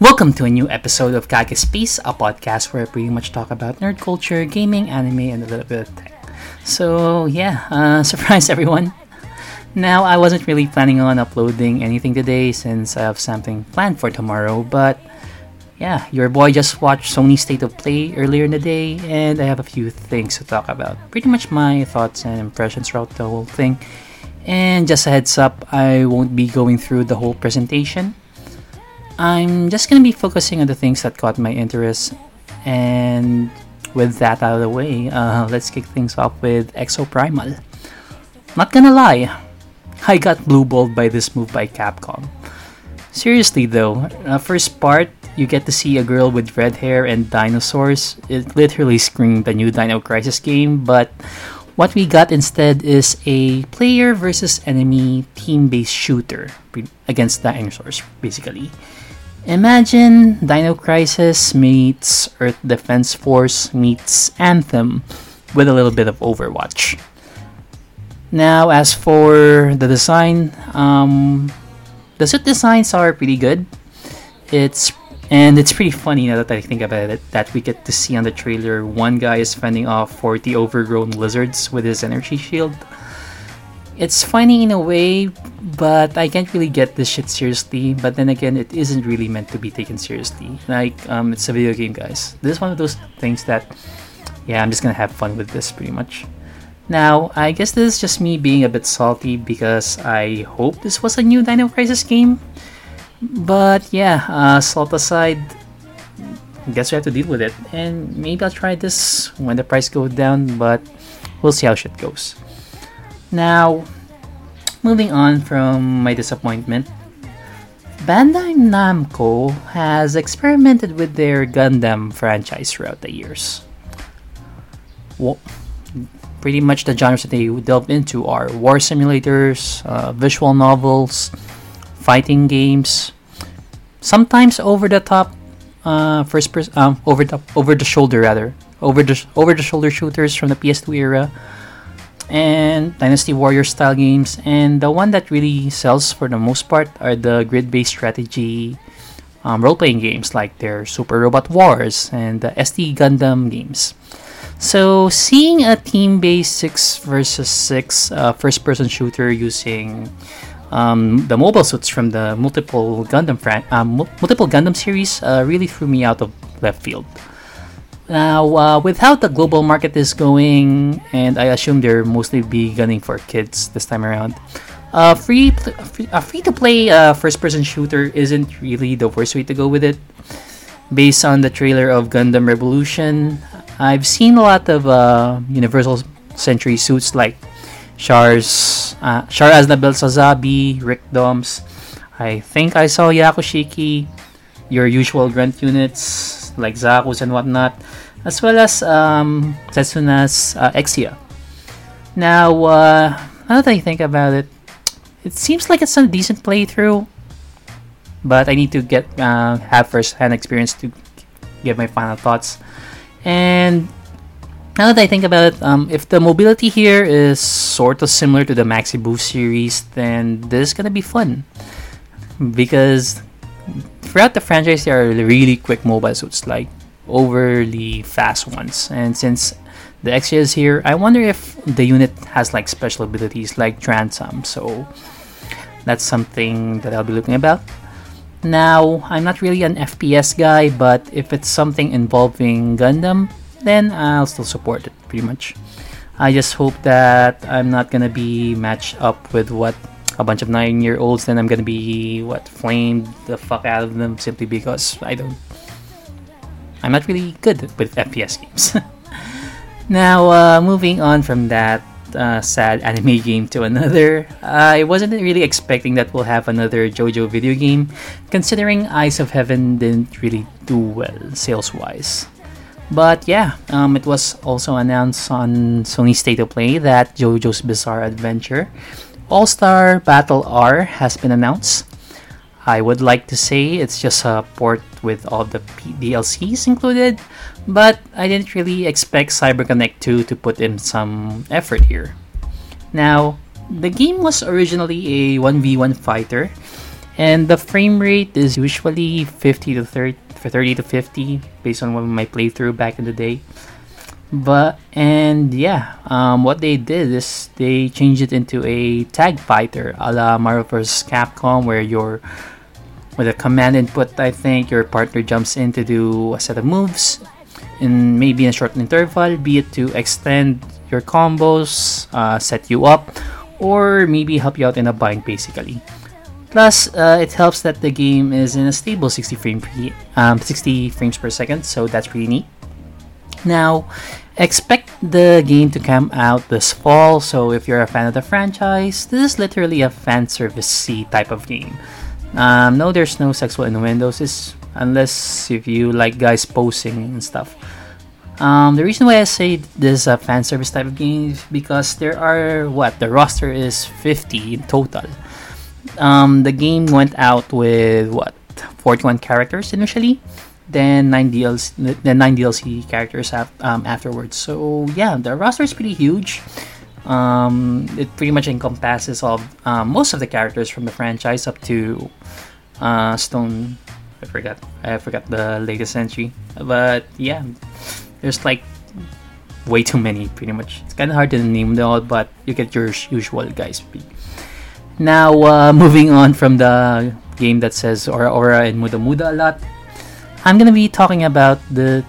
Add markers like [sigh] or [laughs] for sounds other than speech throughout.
Welcome to a new episode of Kage's Space, a podcast where I pretty much talk about nerd culture, gaming, anime, and a little bit of tech. So, yeah, uh, [laughs] surprise everyone. Now, I wasn't really planning on uploading anything today since I have something planned for tomorrow, but yeah, your boy just watched Sony State of Play earlier in the day, and I have a few things to talk about. Pretty much my thoughts and impressions throughout the whole thing. And just a heads up, I won't be going through the whole presentation. I'm just gonna be focusing on the things that caught my interest, and with that out of the way, uh, let's kick things off with Exoprimal. Not gonna lie, I got blueballed by this move by Capcom. Seriously though, uh, first part, you get to see a girl with red hair and dinosaurs. It literally screamed a new Dino Crisis game, but what we got instead is a player versus enemy team based shooter against dinosaurs, basically. Imagine Dino Crisis meets Earth Defense Force meets Anthem with a little bit of Overwatch. Now, as for the design, um, the suit designs are pretty good. It's and it's pretty funny now that I think about it that we get to see on the trailer one guy is fending off 40 overgrown lizards with his energy shield. It's funny in a way, but I can't really get this shit seriously. But then again, it isn't really meant to be taken seriously. Like, um, it's a video game, guys. This is one of those things that, yeah, I'm just gonna have fun with this pretty much. Now, I guess this is just me being a bit salty because I hope this was a new Dino Crisis game. But yeah, uh, salt aside, guess we have to deal with it. And maybe I'll try this when the price goes down, but we'll see how shit goes. Now, moving on from my disappointment, Bandai Namco has experimented with their Gundam franchise throughout the years. Well, pretty much the genres that they delve into are war simulators, uh, visual novels, fighting games, sometimes over the top, uh, first person, um, over the over the shoulder rather, over the over the shoulder shooters from the PS2 era, and Dynasty Warrior style games. And the one that really sells for the most part are the grid based strategy um, role playing games like their Super Robot Wars and the SD Gundam games. So, seeing a team based 6 versus 6 uh, first person shooter using um, the mobile suits from the multiple Gundam fran- um, multiple Gundam series uh, really threw me out of left field. Now, uh, with how the global market is going, and I assume they're mostly be gunning for kids this time around, uh, free a free to play uh, first person shooter isn't really the worst way to go with it. Based on the trailer of Gundam Revolution, I've seen a lot of uh, Universal Century suits like Char's, uh, Char Aznable Sazabi, Rick Doms. I think I saw Hyaku Shiki, your usual grunt units like Zaku's and whatnot, as well as um, Setsuna's uh, Exia. Now, uh, now that I think about it, it seems like it's a decent playthrough, but I need to get uh, have first-hand experience to give my final thoughts. And now that I think about it, um, if the mobility here is sort of similar to the Maxi Boost series, then this is gonna be fun. Because throughout the franchise, there are really quick mobile suits, like overly fast ones. And since the Exia is here, I wonder if the unit has like special abilities like Transam. So that's something that I'll be looking about. Now, I'm not really an FPS guy, but if it's something involving Gundam, then I'll still support it pretty much. I just hope that I'm not gonna be matched up with what a bunch of nine year olds, then I'm gonna be what flamed the fuck out of them simply because I don't. I'm not really good with FPS games. [laughs] now, uh, moving on from that uh, sad anime game to another, I wasn't really expecting that we'll have another JoJo video game, considering Eyes of Heaven didn't really do well sales wise. But yeah, um, it was also announced on Sony State of Play that JoJo's Bizarre Adventure All Star Battle R has been announced. I would like to say it's just a port with all the DLCs included, but I didn't really expect CyberConnect 2 to put in some effort here. Now, the game was originally a 1v1 fighter, and the frame rate is usually 50 to 30 for 30 to 50 based on my playthrough back in the day but and yeah um, what they did is they changed it into a tag fighter a la Marvel vs Capcom where you're with a command input I think your partner jumps in to do a set of moves in maybe in a short interval be it to extend your combos uh, set you up or maybe help you out in a bind basically. Plus uh, it helps that the game is in a stable 60 frame per, um, 60 frames per second so that's pretty neat now, expect the game to come out this fall, so if you're a fan of the franchise, this is literally a fan service type of game. Um, no, there's no sexual innuendos, is unless if you like guys posing and stuff. Um, the reason why I say this is a fan service type of game is because there are what the roster is 50 in total. Um, the game went out with what 41 characters initially, then nine DLC, then nine DLC characters have, um, afterwards. So yeah, the roster is pretty huge. Um, it pretty much encompasses of um, most of the characters from the franchise up to uh, Stone. I forgot. I forgot the latest entry, but yeah, there's like way too many. Pretty much, it's kind of hard to name them all, but you get your usual guys. Now, uh, [laughs] moving on from the game that says Ora Ora and Muda Muda a lot. I'm gonna be talking about the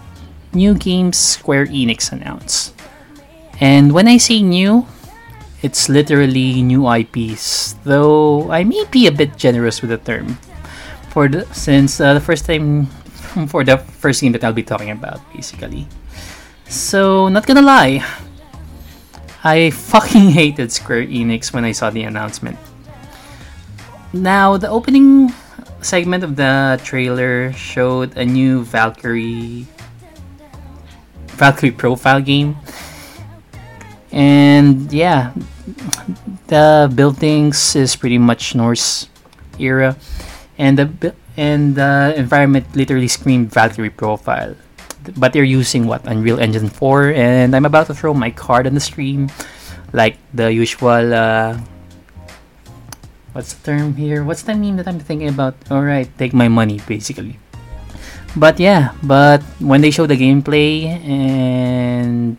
new games Square Enix announced. And when I say new, it's literally new IPs, though I may be a bit generous with the term. For the since uh, the first time [laughs] for the first game that I'll be talking about, basically. So, not gonna lie, I fucking [laughs] hated Square Enix when I saw the announcement. Now, the opening segment of the trailer showed a new Valkyrie Valkyrie profile game. And yeah, the buildings is pretty much Norse era and the and the environment literally screamed Valkyrie profile. But they're using what Unreal Engine 4 and I'm about to throw my card on the stream like the usual uh, what's the term here? What's the meme that I'm thinking about? Alright, take my money, basically. But yeah, but when they show the gameplay and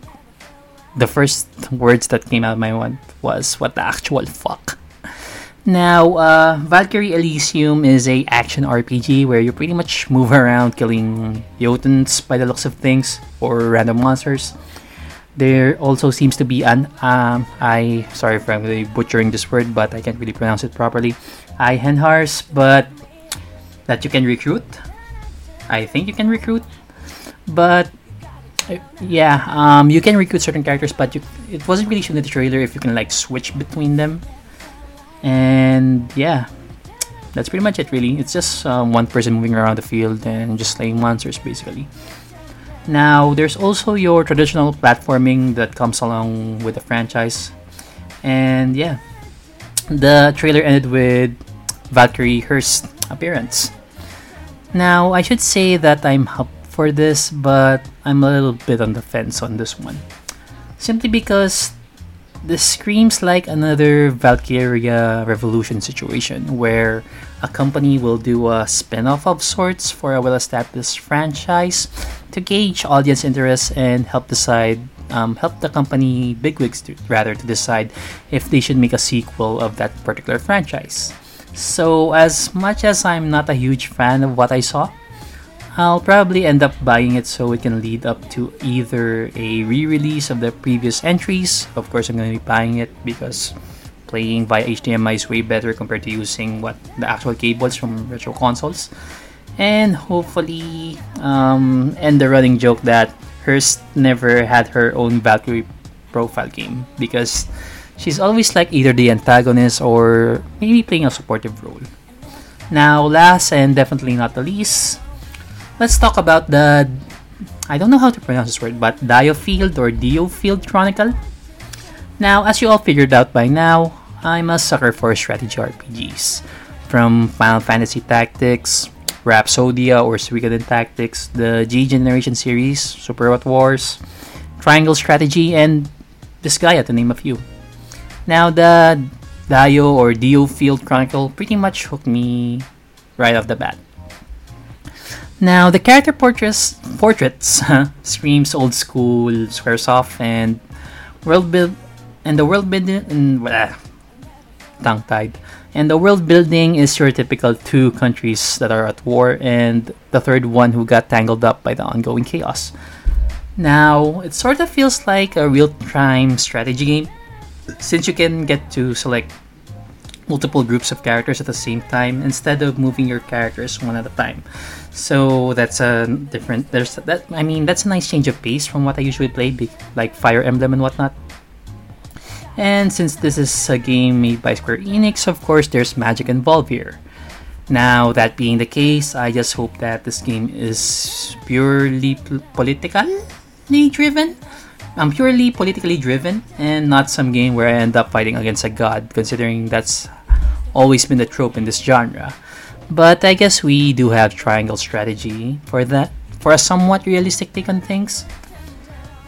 the first words that came out of my mouth was what the actual fuck. Now, uh, Valkyrie Elysium is a action RPG where you pretty much move around killing Jotuns by the looks of things or random monsters. There also seems to be an um, I sorry if I'm really butchering this word, but I can't really pronounce it properly. Einherjars, but that you can recruit. I think you can recruit, but uh, yeah, um, you can recruit certain characters, but you, it wasn't really shown in the trailer if you can like switch between them. And yeah, that's pretty much it. Really, it's just um, one person moving around the field and just slaying monsters, basically. Now, there's also your traditional platforming that comes along with the franchise. And yeah, the trailer ended with Valkyrie Hurst's appearance. Now, I should say that I'm up for this, but I'm a little bit on the fence on this one. Simply because this screams like another Valkyria Revolution situation where a company will do a spin off of sorts for a well established franchise to gauge audience interest and help decide. Um, help the company bigwigs to, rather to decide if they should make a sequel of that particular franchise. So, as much as I'm not a huge fan of what I saw, I'll probably end up buying it so it can lead up to either a re-release of the previous entries. Of course, I'm going to be buying it because playing via HDMI is way better compared to using what the actual cables from retro consoles. And hopefully, um, end the running joke that Hurst never had her own Valkyrie profile game because she's always like either the antagonist or maybe playing a supportive role. Now, last and definitely not the least, let's talk about the I don't know how to pronounce this word, but Diofield or Diofield Chronicle. Now, as you all figured out by now, I'm a sucker for strategy RPGs. From Final Fantasy Tactics, Rhapsodia or Suikoden Tactics, the G Generation series, Super Robot Wars, Triangle Strategy, and Disgaea to name a few. Now, the Dio or Dio Field Chronicle pretty much hooked me right off the bat. Now, the character portraits, portraits [laughs] screams old school Squaresoft and world build and the world building and uh, tongue tied. And the world building is your typical two countries that are at war and the third one who got tangled up by the ongoing chaos. Now, it sort of feels like a real time strategy game since you can get to select multiple groups of characters at the same time instead of moving your characters one at a time. So that's a different. There's that. I mean, that's a nice change of pace from what I usually play, like Fire Emblem and whatnot. And since this is a game made by Square Enix, of course, there's magic involved here. Now, that being the case, I just hope that this game is purely politically driven I'm purely politically driven and not some game where I end up fighting against a god, considering that's always been the trope in this genre. But I guess we do have triangle strategy for that, for a somewhat realistic take on things.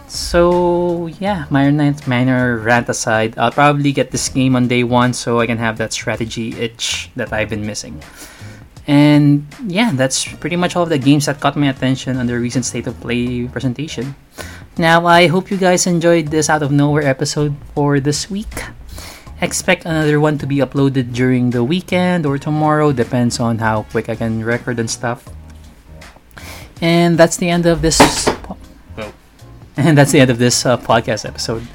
So yeah, my minor minor rant aside, I'll probably get this game on day one so I can have that strategy itch that I've been missing. And yeah, that's pretty much all of the games that caught my attention on the recent State of Play presentation. Now, I hope you guys enjoyed this out of nowhere episode for this week. Expect another one to be uploaded during the weekend or tomorrow, depends on how quick I can record and stuff. And that's the end of this. [laughs] And that's the end of this uh, podcast episode.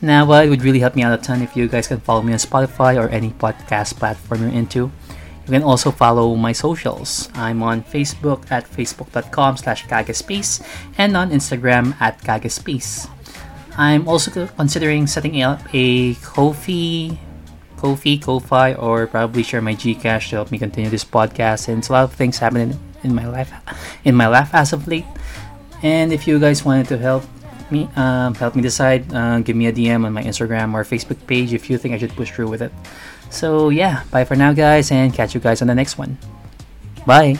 Now, uh, it would really help me out a ton if you guys can follow me on Spotify or any podcast platform you're into. You can also follow my socials. I'm on Facebook at facebook.com slash kagespace and on Instagram at kagespace. I'm also considering setting up a Kofi Kofi, Ko-fi, or probably share my Gcash to help me continue this podcast. Since a lot of things happening in my life, in my life as of late. And if you guys wanted to help me, um, help me decide, uh, give me a DM on my Instagram or Facebook page if you think I should push through with it. So, yeah, bye for now, guys, and catch you guys on the next one. Bye.